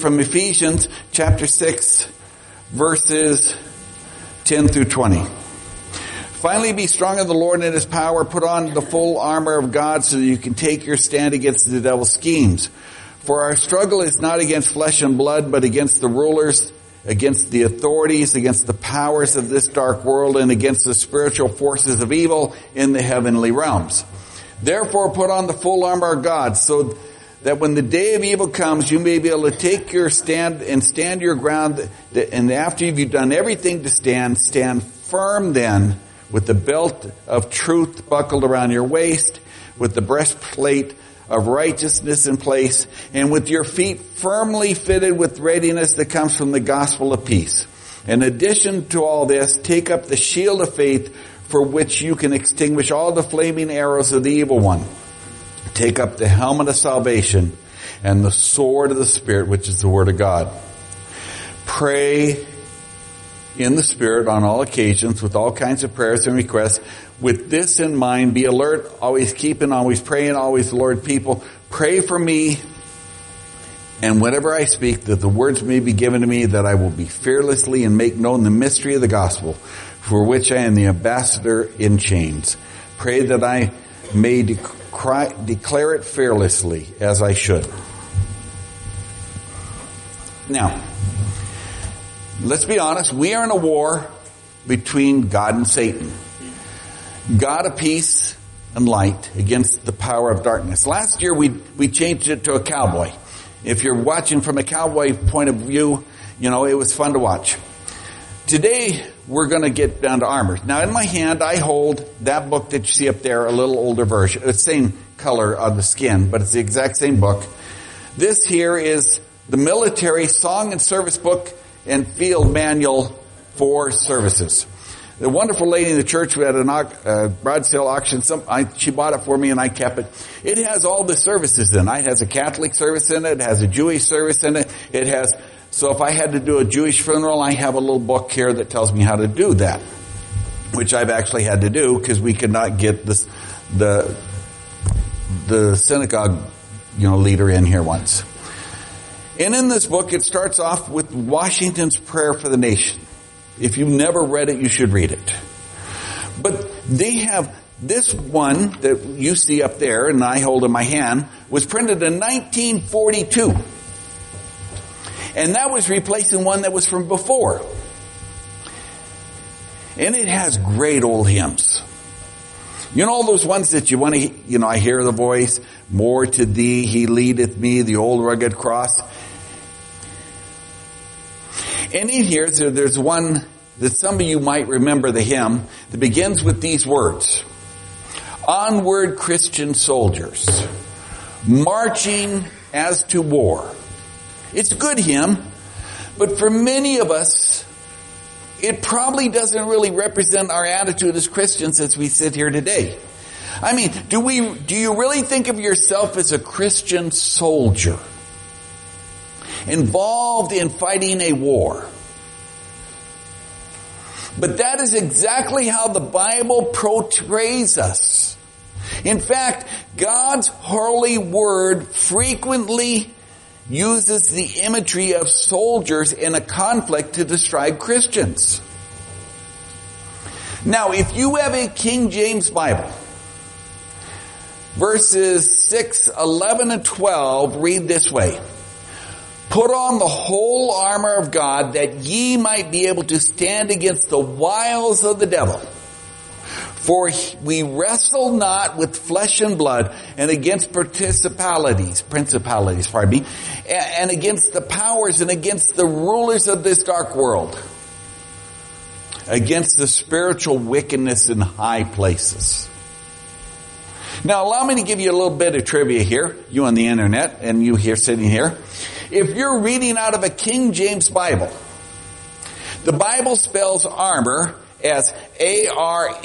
from Ephesians chapter 6 verses 10 through 20. Finally be strong in the Lord and his power. Put on the full armor of God so that you can take your stand against the devil's schemes. For our struggle is not against flesh and blood, but against the rulers, against the authorities, against the powers of this dark world, and against the spiritual forces of evil in the heavenly realms. Therefore put on the full armor of God so that when the day of evil comes, you may be able to take your stand and stand your ground. And after you've done everything to stand, stand firm then with the belt of truth buckled around your waist, with the breastplate of righteousness in place, and with your feet firmly fitted with readiness that comes from the gospel of peace. In addition to all this, take up the shield of faith for which you can extinguish all the flaming arrows of the evil one. Take up the helmet of salvation and the sword of the Spirit, which is the Word of God. Pray in the Spirit on all occasions with all kinds of prayers and requests. With this in mind, be alert, always keeping, always praying, always Lord people. Pray for me and whenever I speak that the words may be given to me that I will be fearlessly and make known the mystery of the gospel for which I am the ambassador in chains. Pray that I may decry, declare it fearlessly as I should. Now, let's be honest, we are in a war between God and Satan. God of peace and light against the power of darkness. Last year we, we changed it to a cowboy. If you're watching from a cowboy point of view, you know, it was fun to watch. Today we're going to get down to armor. Now in my hand I hold that book that you see up there, a little older version. It's the same color of the skin, but it's the exact same book. This here is the military song and service book and field manual for services. The wonderful lady in the church who had a uh, broad sale auction, some, I, she bought it for me and I kept it. It has all the services in it. It has a Catholic service in it. It has a Jewish service in it. It has, so if I had to do a Jewish funeral, I have a little book here that tells me how to do that. Which I've actually had to do because we could not get this, the, the synagogue, you know, leader in here once. And in this book, it starts off with Washington's prayer for the nation. If you've never read it, you should read it. But they have this one that you see up there and I hold in my hand was printed in 1942. And that was replacing one that was from before. And it has great old hymns. You know all those ones that you want to, you know, I hear the voice, more to thee he leadeth me, the old rugged cross. And in here, there's one that some of you might remember the hymn that begins with these words. Onward Christian soldiers, marching as to war. It's a good hymn, but for many of us, it probably doesn't really represent our attitude as Christians as we sit here today. I mean, do we, do you really think of yourself as a Christian soldier? involved in fighting a war. But that is exactly how the Bible portrays us. In fact, God's holy word frequently uses the imagery of soldiers in a conflict to describe Christians. Now, if you have a King James Bible, verses 6, 11, and 12 read this way. Put on the whole armor of God that ye might be able to stand against the wiles of the devil. For we wrestle not with flesh and blood and against principalities, principalities, pardon me, and against the powers and against the rulers of this dark world, against the spiritual wickedness in high places. Now allow me to give you a little bit of trivia here, you on the internet and you here sitting here. If you're reading out of a King James Bible, the Bible spells armor as A-R-M-O-U-R.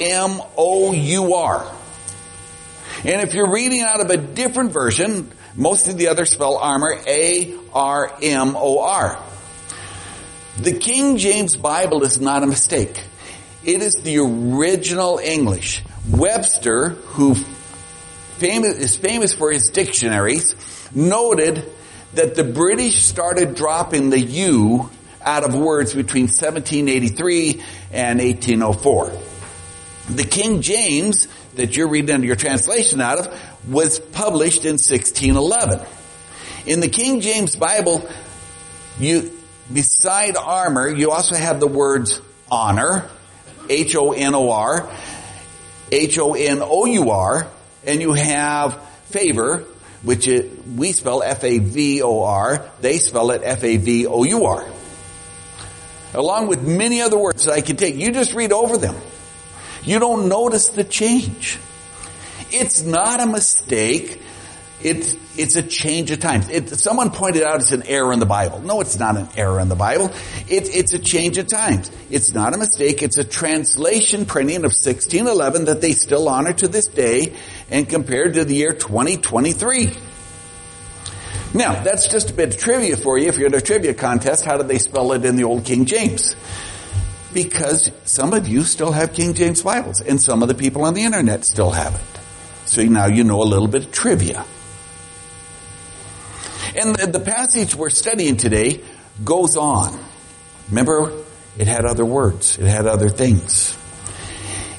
And if you're reading out of a different version, most of the others spell armor A-R-M-O-R. The King James Bible is not a mistake. It is the original English. Webster, who famous, is famous for his dictionaries, noted that the British started dropping the U out of words between 1783 and 1804. The King James that you're reading your translation out of was published in 1611. In the King James Bible, you, beside armor, you also have the words honor, H-O-N-O-R, H-O-N-O-U-R, and you have favor, which it, we spell F-A-V-O-R, they spell it F-A-V-O-U-R. Along with many other words that I can take. You just read over them. You don't notice the change. It's not a mistake. It's, it's a change of times. It, someone pointed out it's an error in the Bible. No, it's not an error in the Bible. It, it's a change of times. It's not a mistake. It's a translation printing of 1611 that they still honor to this day and compared to the year 2023. Now, that's just a bit of trivia for you. If you're in a trivia contest, how did they spell it in the old King James? Because some of you still have King James Bibles and some of the people on the internet still have it. So now you know a little bit of trivia. And the, the passage we're studying today goes on. Remember, it had other words. It had other things.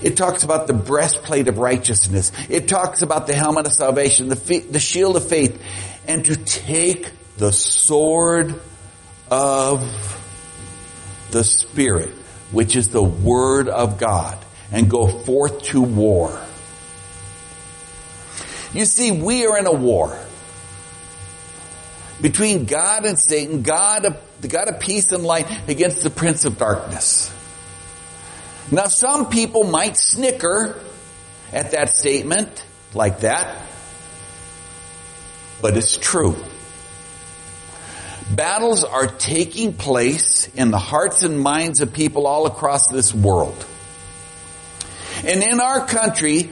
It talks about the breastplate of righteousness. It talks about the helmet of salvation, the, the shield of faith, and to take the sword of the Spirit, which is the Word of God, and go forth to war. You see, we are in a war between God and Satan, God of, the God of peace and light against the prince of darkness. Now some people might snicker at that statement like that, but it's true. Battles are taking place in the hearts and minds of people all across this world. And in our country,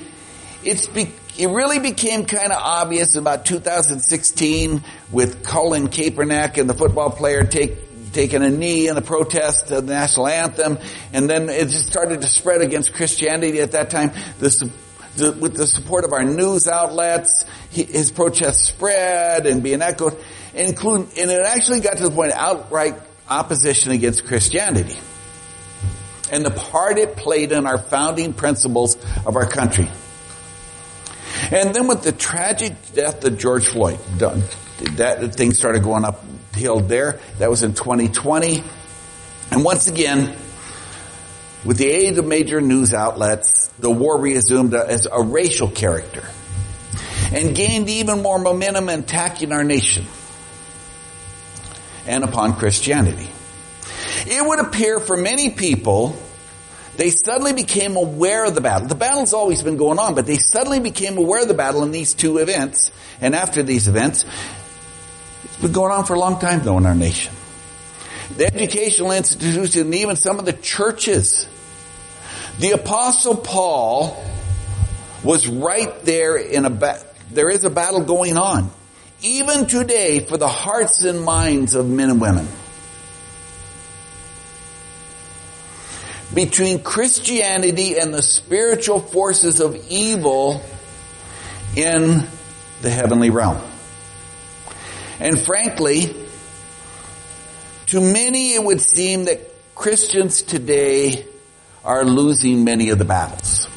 it's be- it really became kind of obvious about 2016 with Colin Kaepernick and the football player take, taking a knee in the protest of the national anthem. And then it just started to spread against Christianity at that time. The, with the support of our news outlets, he, his protest spread and being echoed, including, and it actually got to the point of outright opposition against Christianity. And the part it played in our founding principles of our country. And then with the tragic death of George Floyd, that thing started going uphill there. That was in 2020. And once again, with the aid of major news outlets, the war resumed as a racial character and gained even more momentum in attacking our nation and upon Christianity. It would appear for many people they suddenly became aware of the battle. The battle's always been going on, but they suddenly became aware of the battle in these two events. And after these events, it's been going on for a long time though in our nation. The educational institutions and even some of the churches. The apostle Paul was right there in a ba- there is a battle going on. Even today for the hearts and minds of men and women. between Christianity and the spiritual forces of evil in the heavenly realm. And frankly, to many it would seem that Christians today are losing many of the battles.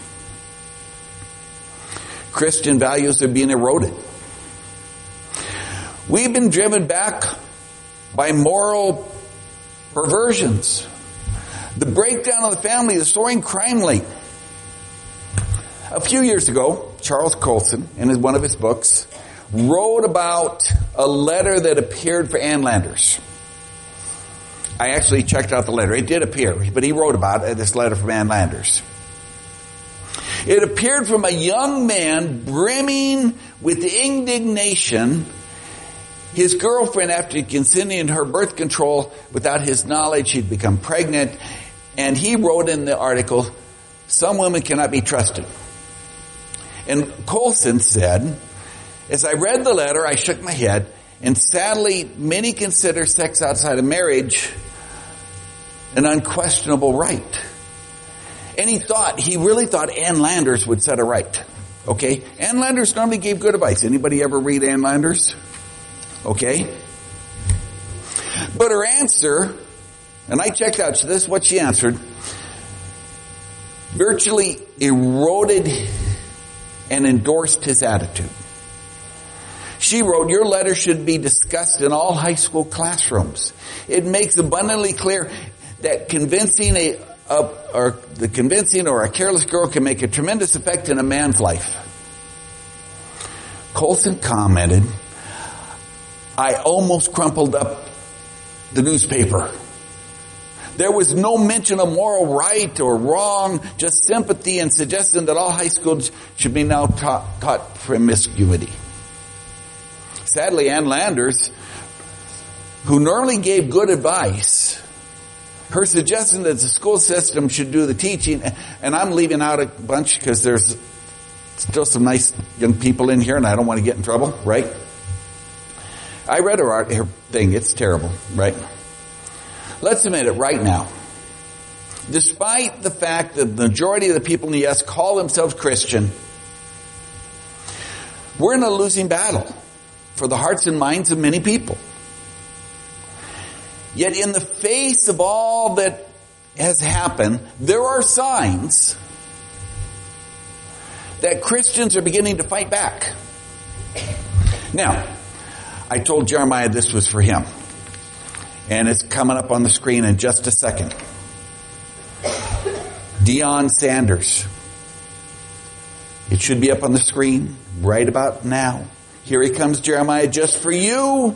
Christian values are being eroded. We've been driven back by moral perversions the breakdown of the family, the soaring crime rate. A few years ago, Charles Colson, in one of his books, wrote about a letter that appeared for Ann Landers. I actually checked out the letter. It did appear, but he wrote about it, this letter from Ann Landers. It appeared from a young man brimming with indignation. His girlfriend, after consenting her birth control without his knowledge, she'd become pregnant and he wrote in the article, some women cannot be trusted. And Colson said, as I read the letter, I shook my head, and sadly, many consider sex outside of marriage an unquestionable right. And he thought, he really thought Ann Landers would set a right. Okay? Ann Landers normally gave good advice. Anybody ever read Ann Landers? Okay? But her answer, and I checked out, this is what she answered, virtually eroded and endorsed his attitude. She wrote, your letter should be discussed in all high school classrooms. It makes abundantly clear that convincing a, a or the convincing or a careless girl can make a tremendous effect in a man's life. Colson commented, I almost crumpled up the newspaper. There was no mention of moral right or wrong, just sympathy and suggestion that all high schools should be now taught, taught promiscuity. Sadly, Ann Landers, who normally gave good advice, her suggestion that the school system should do the teaching, and I'm leaving out a bunch because there's still some nice young people in here and I don't want to get in trouble, right? I read her, her thing. It's terrible, right? Let's admit it right now. Despite the fact that the majority of the people in the U.S. call themselves Christian, we're in a losing battle for the hearts and minds of many people. Yet in the face of all that has happened, there are signs that Christians are beginning to fight back. Now, I told Jeremiah this was for him. And it's coming up on the screen in just a second. Deion Sanders. It should be up on the screen right about now. Here he comes, Jeremiah, just for you.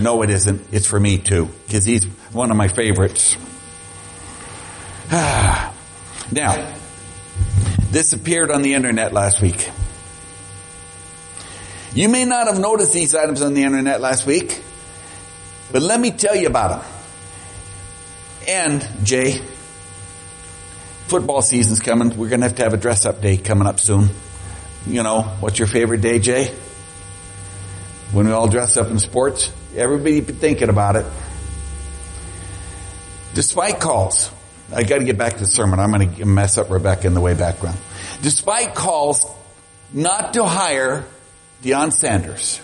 No, it isn't. It's for me too, because he's one of my favorites. now, this appeared on the internet last week. You may not have noticed these items on the internet last week, but let me tell you about them. And, Jay, football season's coming. We're going to have to have a dress up day coming up soon. You know, what's your favorite day, Jay? When we all dress up in sports? Everybody be thinking about it. Despite calls, I got to get back to the sermon. I'm going to mess up Rebecca in the way background. Despite calls not to hire Deion Sanders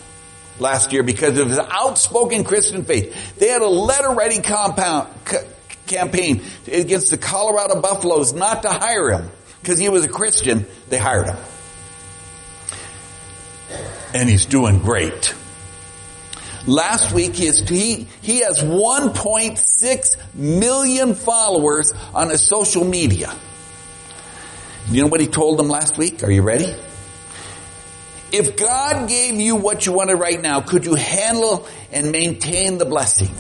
last year because of his outspoken Christian faith, they had a letter writing compound, c- campaign against the Colorado Buffaloes not to hire him because he was a Christian. They hired him. And he's doing great. Last week, he, he has 1.6 million followers on his social media. You know what he told them last week? Are you ready? If God gave you what you wanted right now, could you handle and maintain the blessing?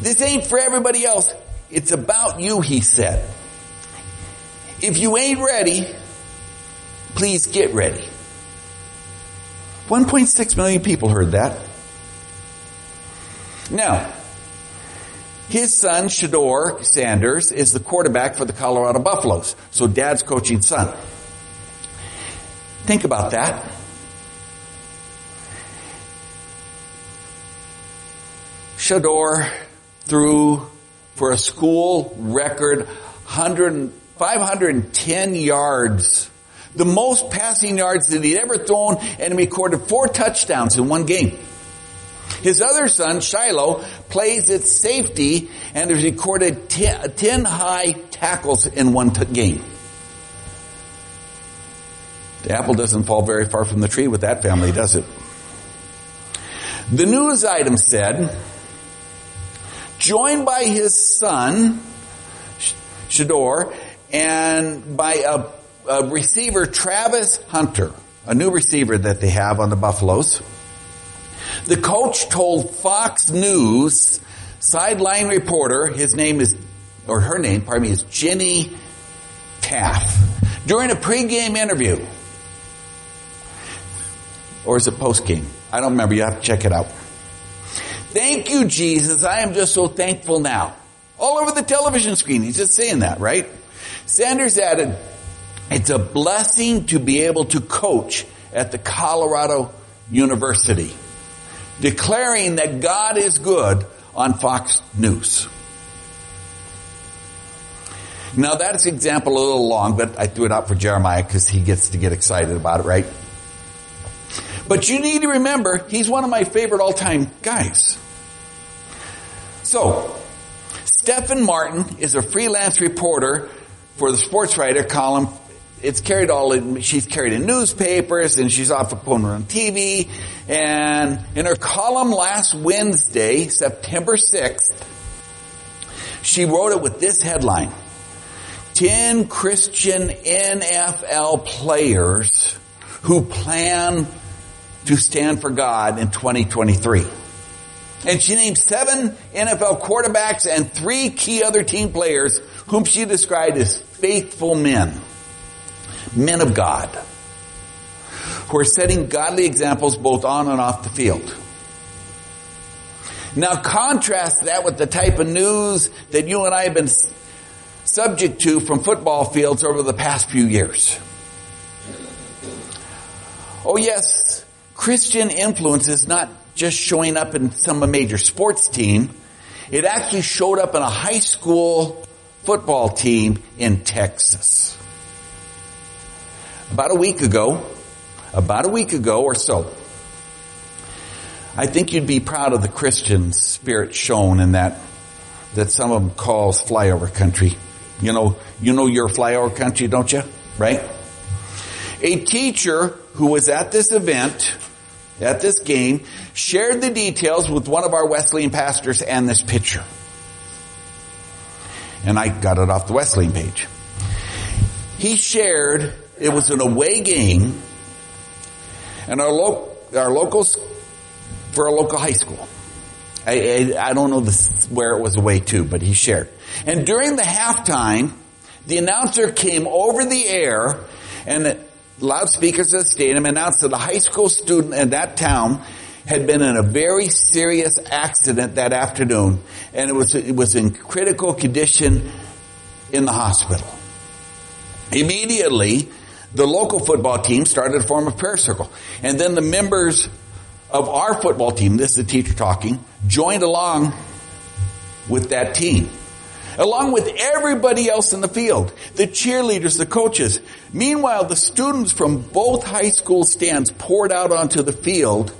This ain't for everybody else. It's about you, he said. If you ain't ready, please get ready. 1.6 million people heard that. Now, his son, Shedeur Sanders, is the quarterback for the Colorado Buffaloes. So dad's coaching son. Think about that. Shedeur threw for a school record 100, 510 yards the most passing yards that he'd ever thrown and recorded four touchdowns in one game. His other son, Shiloh, plays at safety and has recorded 10, high tackles in one t- game. The apple doesn't fall very far from the tree with that family, does it? The news item said, joined by his son, Shedeur, and by a uh, receiver Travis Hunter, a new receiver that they have on the Buffaloes. The coach told Fox News sideline reporter, his name is, or her name, pardon me, is Jenny Taft, during a pregame interview. Or is it postgame? I don't remember. You have to check it out. Thank you, Jesus. I am just so thankful now. All over the television screen. He's just saying that, right? Sanders added, it's a blessing to be able to coach at the Colorado University, declaring that God is good on Fox News. Now that's an example a little long, but I threw it out for Jeremiah because he gets to get excited about it, right? But you need to remember, he's one of my favorite all-time guys. So, Stephen Martin is a freelance reporter for the sports writer column. It's carried all in, she's carried in newspapers and she's often quoted on TV. And in her column last Wednesday, September 6th, she wrote it with this headline. 10 Christian NFL players who plan to stand for God in 2023. And she named seven NFL quarterbacks and three key other team players whom she described as faithful men. Men of God. Who are setting godly examples both on and off the field. Now contrast that with the type of news that you and I have been subject to from football fields over the past few years. Oh yes, Christian influence is not just showing up in some major sports team. It actually showed up in a high school football team in Texas. About a week ago, about a week ago or so, I think you'd be proud of the Christian spirit shown in that, that some of them calls flyover country. You know, you know your flyover country, don't you? Right? A teacher who was at this event at this game, shared the details with one of our Wesleyan pastors and this picture. And I got it off the Wesleyan page. He shared it was an away game and our, lo- our locals for a local high school. I, I, I don't know this, where it was away to, but he shared. And during the halftime, the announcer came over the air and loudspeakers of the stadium announced that a high school student in that town had been in a very serious accident that afternoon and it was, it was in critical condition in the hospital. Immediately, the local football team started to form a prayer circle. And then the members of our football team, this is the teacher talking, joined along with that team along with everybody else in the field, the cheerleaders, the coaches. Meanwhile, the students from both high school stands poured out onto the field,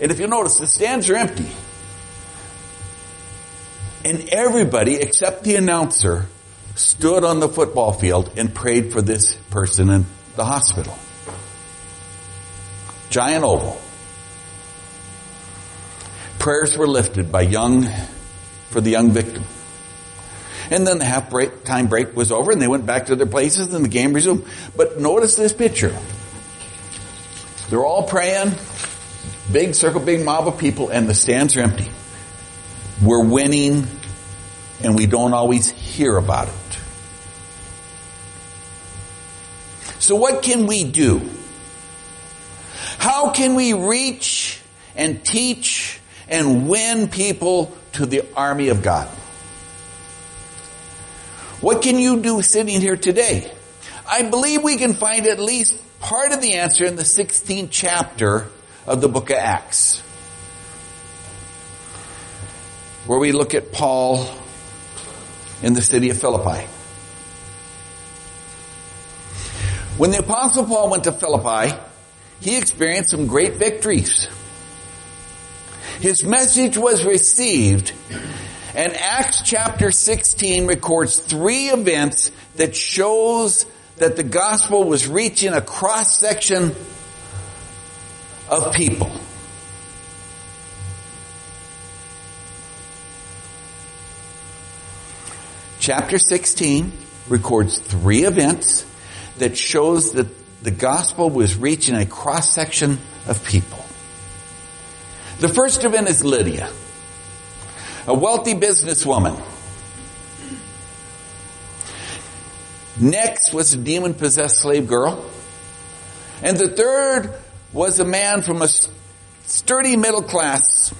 and if you notice, the stands are empty. And everybody except the announcer stood on the football field and prayed for this person in the hospital. Giant oval. Prayers were lifted by young, for the young victim. And then the half break, time break was over and they went back to their places and the game resumed. But notice this picture. They're all praying, big circle, big mob of people, and the stands are empty. We're winning and we don't always hear about it. So what can we do? How can we reach and teach and win people to the army of God? What can you do sitting here today? I believe we can find at least part of the answer in the 16th chapter of the book of Acts. Where we look at Paul in the city of Philippi. When the apostle Paul went to Philippi, he experienced some great victories. His message was received and Acts chapter 16 records three events that shows that the gospel was reaching a cross section of people. Chapter 16 records three events that shows that the gospel was reaching a cross section of people. The first event is Lydia a wealthy businesswoman. Next was a demon possessed slave girl. And the third was a man from a sturdy middle class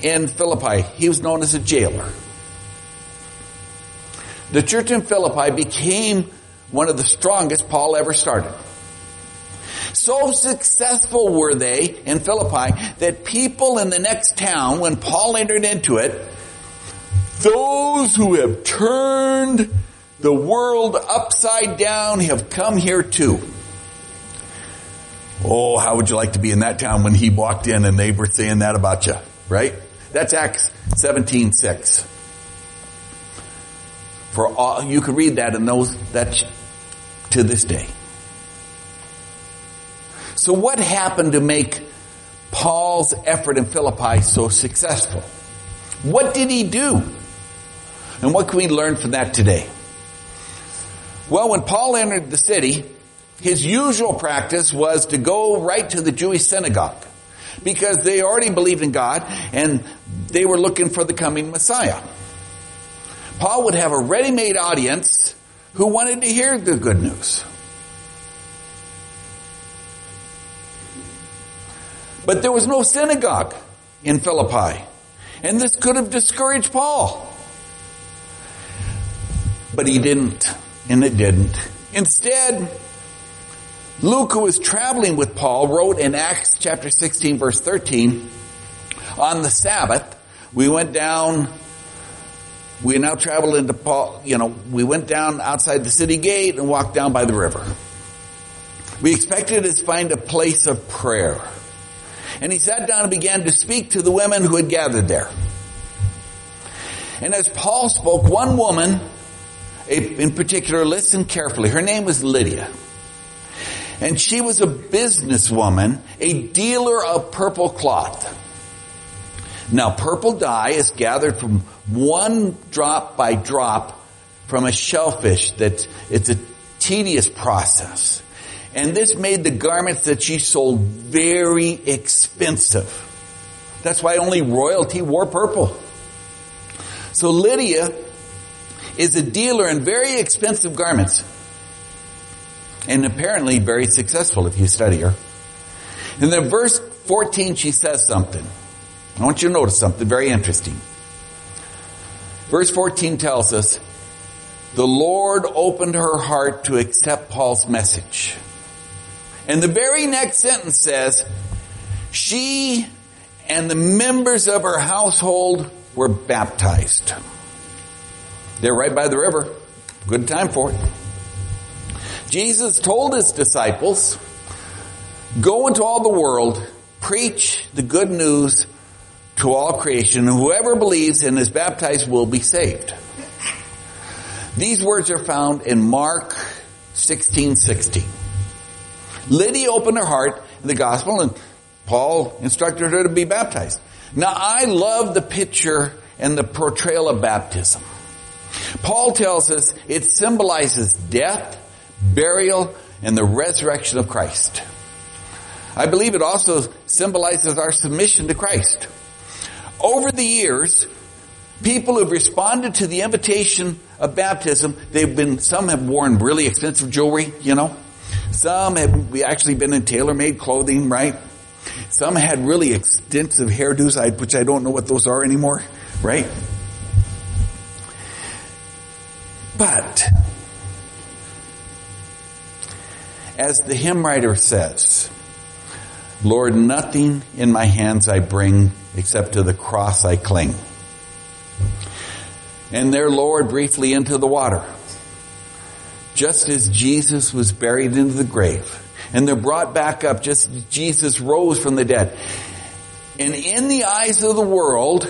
in Philippi. He was known as a jailer. The church in Philippi became one of the strongest Paul ever started. So successful were they in Philippi that people in the next town, when Paul entered into it, those who have turned the world upside down have come here too. Oh, how would you like to be in that town when he walked in and they were saying that about you, right? That's Acts 17, 6. For all, you could read that and those, that to this day. So what happened to make Paul's effort in Philippi so successful? What did he do? And what can we learn from that today? Well, when Paul entered the city, his usual practice was to go right to the Jewish synagogue because they already believed in God and they were looking for the coming Messiah. Paul would have a ready-made audience who wanted to hear the good news. But there was no synagogue in Philippi. And this could have discouraged Paul. But he didn't. And it didn't. Instead, Luke, who was traveling with Paul, wrote in Acts chapter 16 verse 13, on the Sabbath, we went down, we now traveled into Paul, you know, we went down outside the city gate and walked down by the river. We expected to find a place of prayer. And he sat down and began to speak to the women who had gathered there. And as Paul spoke, one woman in particular listened carefully. Her name was Lydia. And she was a businesswoman, a dealer of purple cloth. Now purple dye is gathered from one drop by drop from a shellfish that it's a tedious process. And this made the garments that she sold very expensive. That's why only royalty wore purple. So Lydia is a dealer in very expensive garments. And apparently very successful if you study her. In the verse 14 she says something. I want you to notice something very interesting. Verse 14 tells us, the Lord opened her heart to accept Paul's message. And the very next sentence says, she and the members of her household were baptized. They're right by the river. Good time for it. Jesus told his disciples, go into all the world, preach the good news to all creation, and whoever believes and is baptized will be saved. These words are found in Mark 16, 16. Lydia opened her heart in the gospel and Paul instructed her to be baptized. Now I love the picture and the portrayal of baptism. Paul tells us it symbolizes death, burial, and the resurrection of Christ. I believe it also symbolizes our submission to Christ. Over the years, people have responded to the invitation of baptism. They've been, some have worn really expensive jewelry, you know. Some have actually been in tailor-made clothing, right? Some had really extensive hairdos, which I don't know what those are anymore, right? But, as the hymn writer says, Lord, nothing in my hands I bring except to the cross I cling. And there lowered briefly into the water just as Jesus was buried into the grave. And they're brought back up just as Jesus rose from the dead. And in the eyes of the world,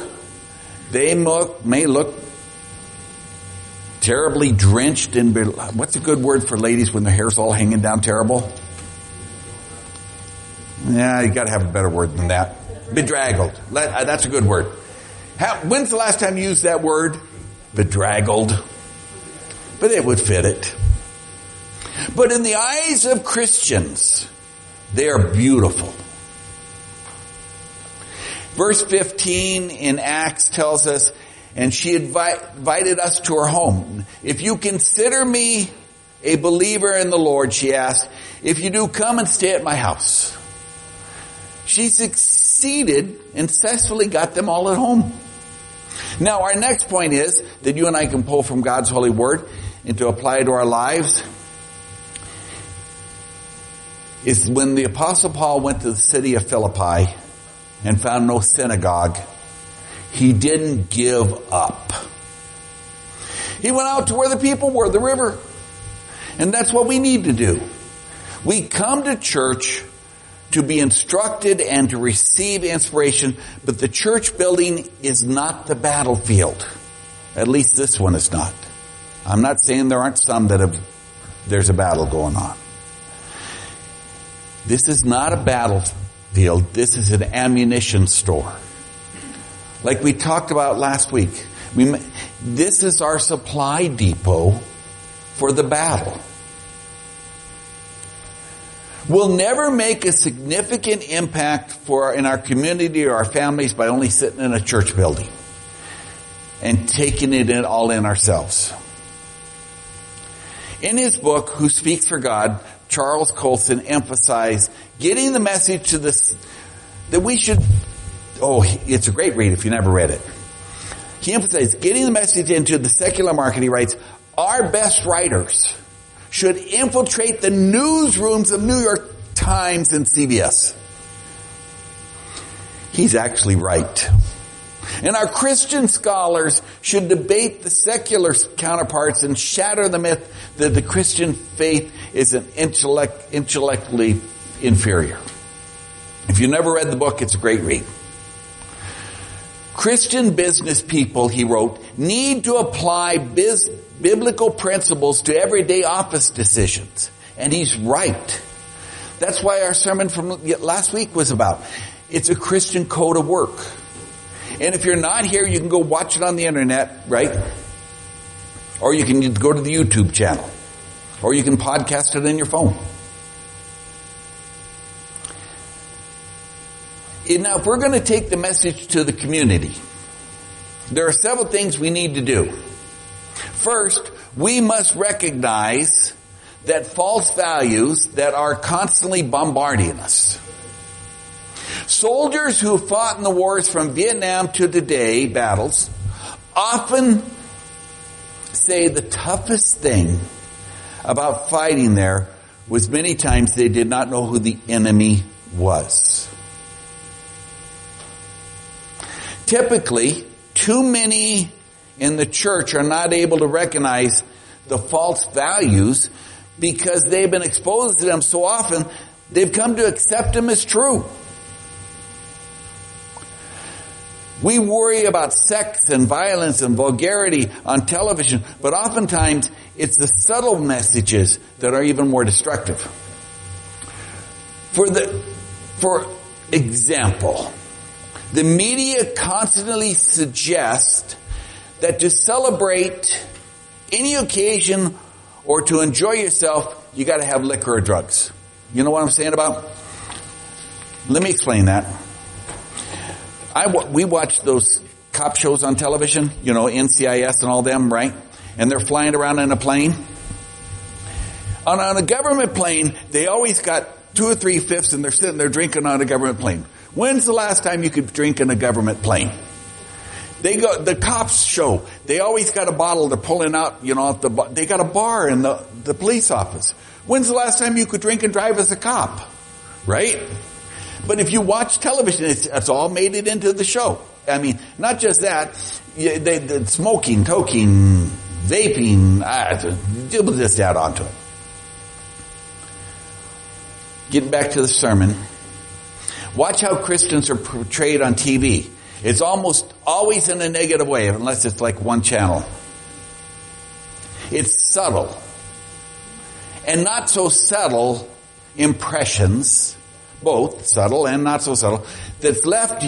they may look terribly drenched in, what's a good word for ladies when their hair's all hanging down terrible? Yeah, you gotta have a better word than that. Bedraggled. Uh, that's a good word. How, when's the last time you used that word? Bedraggled. But it would fit it. But in the eyes of Christians, they are beautiful. Verse 15 in Acts tells us, and she invited us to her home. If you consider me a believer in the Lord, she asked, if you do, come and stay at my house. She succeeded and successfully got them all at home. Now our next point is that you and I can pull from God's holy word and to apply it to our lives is when the apostle Paul went to the city of Philippi and found no synagogue, he didn't give up. He went out to where the people were, the river. And that's what we need to do. We come to church to be instructed and to receive inspiration, but the church building is not the battlefield. At least this one is not. I'm not saying there aren't some that have, there's a battle going on. This is not a battlefield. This is an ammunition store. Like we talked about last week. We, this is our supply depot for the battle. We'll never make a significant impact for in our community or our families by only sitting in a church building and taking it in all in ourselves. In his book, Who Speaks for God, Charles Colson emphasized getting the message to this, that we should, oh, it's a great read if you never read it. He emphasized getting the message into the secular market. He writes, our best writers should infiltrate the newsrooms of New York Times and CBS. He's actually right. And our Christian scholars should debate the secular counterparts and shatter the myth that the Christian faith is an intellect, intellectually inferior. If you never read the book, it's a great read. Christian business people, he wrote, need to apply biz, biblical principles to everyday office decisions. And he's right. That's why our sermon from last week was about. It's a Christian code of work. And if you're not here, you can go watch it on the internet, right? Or you can go to the YouTube channel. Or you can podcast it in your phone. Now, if we're going to take the message to the community, there are several things we need to do. First, we must recognize that false values that are constantly bombarding us. Soldiers who fought in the wars from Vietnam to today battles often say the toughest thing about fighting there was many times they did not know who the enemy was. Typically, too many in the church are not able to recognize the false values because they've been exposed to them so often, they've come to accept them as true. We worry about sex and violence and vulgarity on television, but oftentimes it's the subtle messages that are even more destructive. For the, for example, the media constantly suggests that to celebrate any occasion or to enjoy yourself, you gotta have liquor or drugs. You know what I'm saying about? Let me explain that. I, we watch those cop shows on television, you know, NCIS and all them, right? And they're flying around in a plane. On, on a government plane, they always got two or three fifths and they're sitting there drinking on a government plane. When's the last time you could drink in a government plane? They go, the cops show, they always got a bottle they're pulling out, you know, the, they got a bar in the, the police office. When's the last time you could drink and drive as a cop? Right? But if you watch television, it's, it's all made it into the show. I mean, not just that, they, they, smoking, toking, vaping, uh, this add onto it. Getting back to the sermon. Watch how Christians are portrayed on TV. It's almost always in a negative way, unless it's like one channel. It's subtle. And not so subtle impressions both subtle and not so subtle, that's left.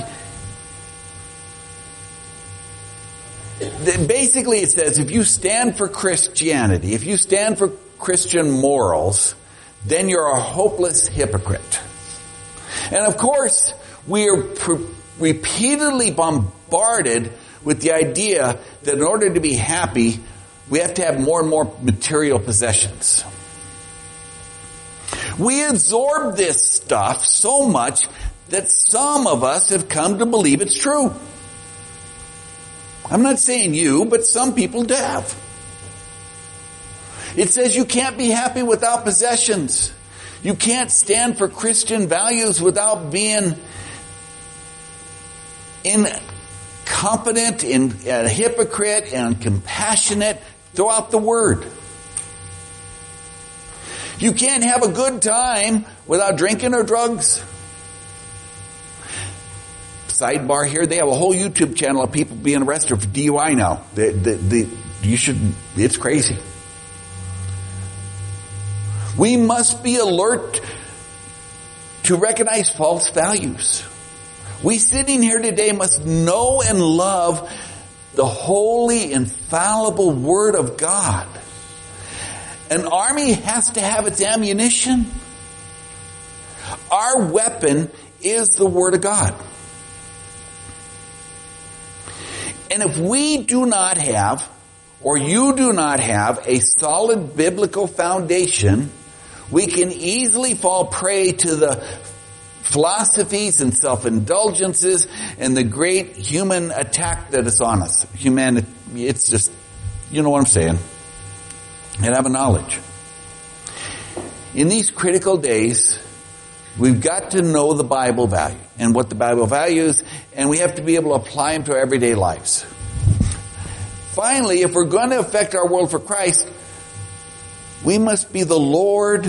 Basically, it says if you stand for Christianity, if you stand for Christian morals, then you're a hopeless hypocrite. And of course, we are repeatedly bombarded with the idea that in order to be happy, we have to have more and more material possessions. We absorb this stuff so much that some of us have come to believe it's true. I'm not saying you, but some people have. It says you can't be happy without possessions. You can't stand for Christian values without being incompetent, in, a hypocrite, and compassionate throughout the word. You can't have a good time without drinking or drugs. sidebar here, they have a whole YouTube channel of people being arrested for DUI now. The, the, the, you should, it's crazy. We must be alert to recognize false values. We sitting here today must know and love the holy, infallible Word of God. An army has to have its ammunition. Our weapon is the Word of God. And if we do not have, or you do not have, a solid biblical foundation, we can easily fall prey to the philosophies and self-indulgences and the great human attack that is on us. Humanity, it's just, you know what I'm saying. And have a knowledge. In these critical days, we've got to know the Bible value and what the Bible values, and we have to be able to apply them to our everyday lives. Finally, if we're going to affect our world for Christ, we must be the Lord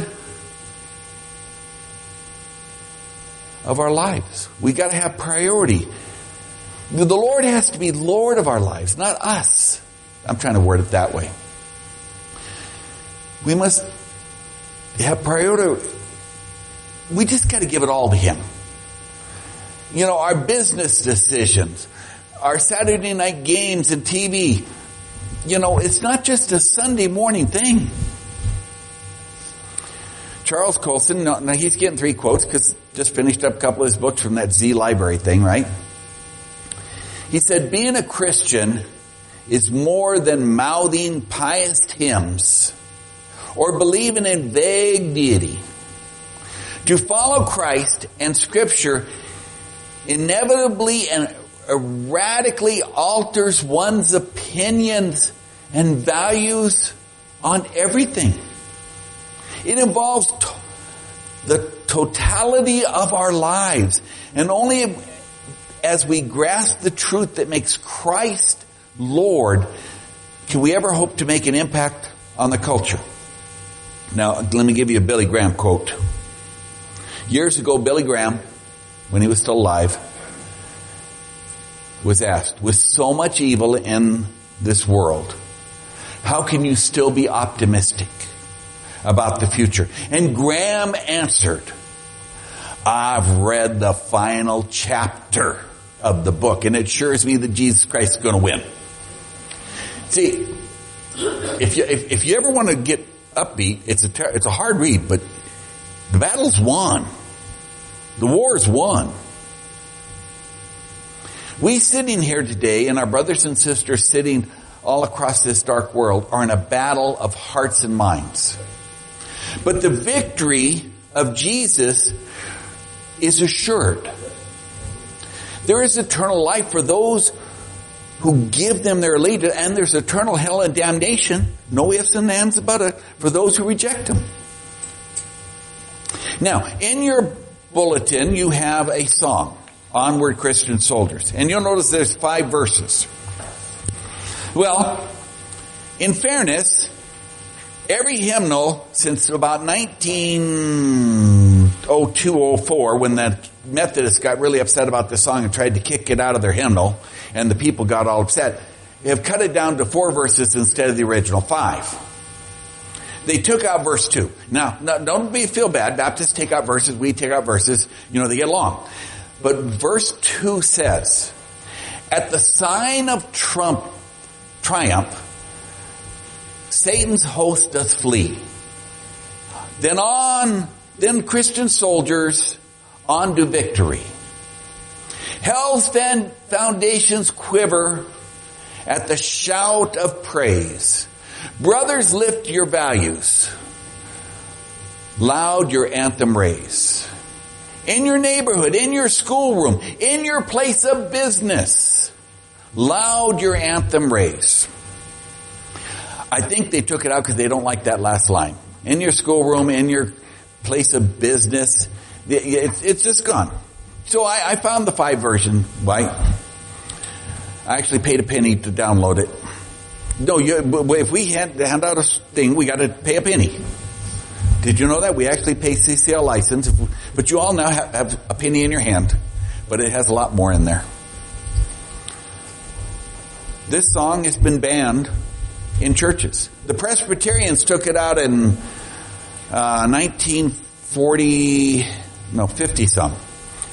of our lives. We got to have priority. The Lord has to be Lord of our lives, not us. I'm trying to word it that way. We must have priority. We just got to give it all to Him. You know, our business decisions, our Saturday night games and TV, you know, it's not just a Sunday morning thing. Charles Colson, now he's getting three quotes because just finished up a couple of his books from that Z library thing, right? He said, being a Christian is more than mouthing pious hymns or believing in vague deity. To follow Christ and scripture inevitably and radically alters one's opinions and values on everything. It involves the totality of our lives. And only as we grasp the truth that makes Christ Lord can we ever hope to make an impact on the culture. Now, let me give you a Billy Graham quote. Years ago, Billy Graham, when he was still alive, was asked, with so much evil in this world, how can you still be optimistic? About the future. And Graham answered, I've read the final chapter of the book and it assures me that Jesus Christ is going to win. See, if you, if, if you ever want to get upbeat, it's a, ter- it's a hard read, but the battle's won. The war's won. We sitting here today and our brothers and sisters sitting all across this dark world are in a battle of hearts and minds. But the victory of Jesus is assured. There is eternal life for those who give them their allegiance, and there's eternal hell and damnation, no ifs and ands about it, for those who reject Him. Now, in your bulletin, you have a song, Onward Christian Soldiers, and you'll notice there's five verses. Well, in fairness, every hymnal since about 1902-04 when that Methodists got really upset about the song and tried to kick it out of their hymnal and the people got all upset, have cut it down to four verses instead of the original five. They took out verse two. Now, don't be feel bad. Baptists take out verses. We take out verses. You know, they get along. But verse two says, at the sign of trump, triumph, Satan's host doth flee. Then on, then Christian soldiers on to victory. Hell's foundations quiver at the shout of praise. Brothers, lift your values. Loud your anthem raise. In your neighborhood, in your schoolroom, in your place of business, loud your anthem raise. I think they took it out because they don't like that last line. In your schoolroom, in your place of business, it's, just gone. So I, I found the five version, right? I actually paid a penny to download it. No, you, if we hand, hand out a thing, we got to pay a penny. Did you know that? We actually pay CCLI license, but you all now have, have a penny in your hand but it has a lot more in there. This song has been banned in churches. The Presbyterians took it out in uh, 1940, no, 50 some.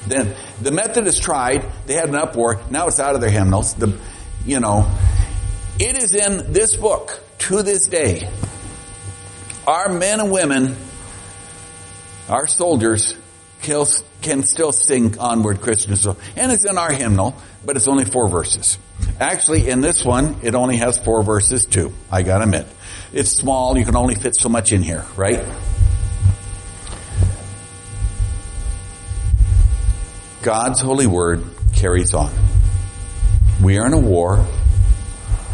Then the Methodists tried. They had an uproar. Now it's out of their hymnals. The, you know, it is in this book to this day. Our men and women, our soldiers, can still sing onward Christian song. And it's in our hymnal, but it's only four verses. Actually, in this one, it only has four verses too. I gotta admit. It's small, you can only fit so much in here, right? God's holy word carries on. We are in a war.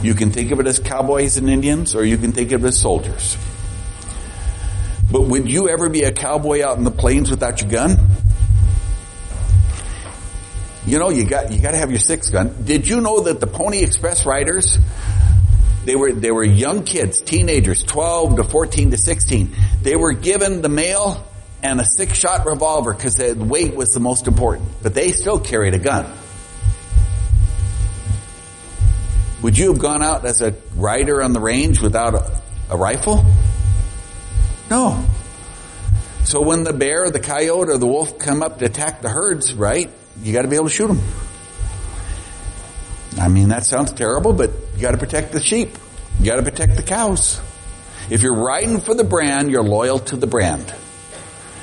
You can think of it as cowboys and Indians, or you can think of it as soldiers. But would you ever be a cowboy out in the plains without your gun? You know, you got, you gotta have your six gun. Did you know that the Pony Express riders, they were, they were young kids, teenagers, 12 to 14 to 16. They were given the mail and a six shot revolver because the weight was the most important. But they still carried a gun. Would you have gone out as a rider on the range without a, a rifle? No. So when the bear, the coyote, or the wolf come up to attack the herds, right? You got to be able to shoot them. I mean, that sounds terrible, but you got to protect the sheep. You got to protect the cows. If you're riding for the brand, you're loyal to the brand.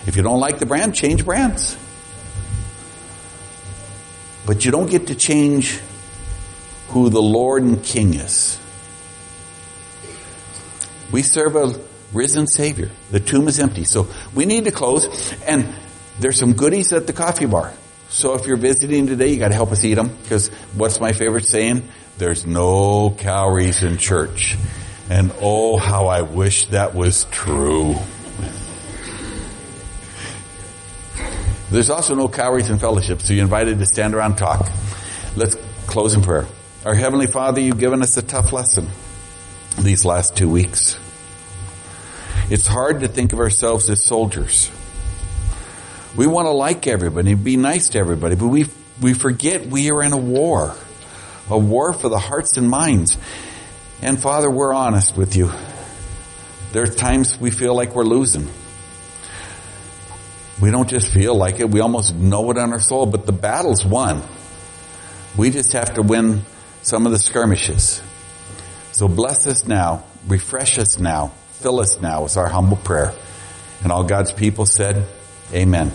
If you don't like the brand, change brands. But you don't get to change who the Lord and King is. We serve a risen Savior. The tomb is empty. So we need to close. And there's some goodies at the coffee bar. So if you're visiting today, you gotta help us eat them. Because what's my favorite saying? There's no calories in church. And oh, how I wish that was true. There's also no calories in fellowship, so you're invited to stand around and talk. Let's close in prayer. Our Heavenly Father, you've given us a tough lesson these last two weeks. It's hard to think of ourselves as soldiers. We want to like everybody, be nice to everybody, but we, we forget we are in a war. A war for the hearts and minds. And Father, we're honest with you. There are times we feel like we're losing. We don't just feel like it, we almost know it on our soul, but the battle's won. We just have to win some of the skirmishes. So bless us now, refresh us now, fill us now is our humble prayer. And all God's people said, Amen.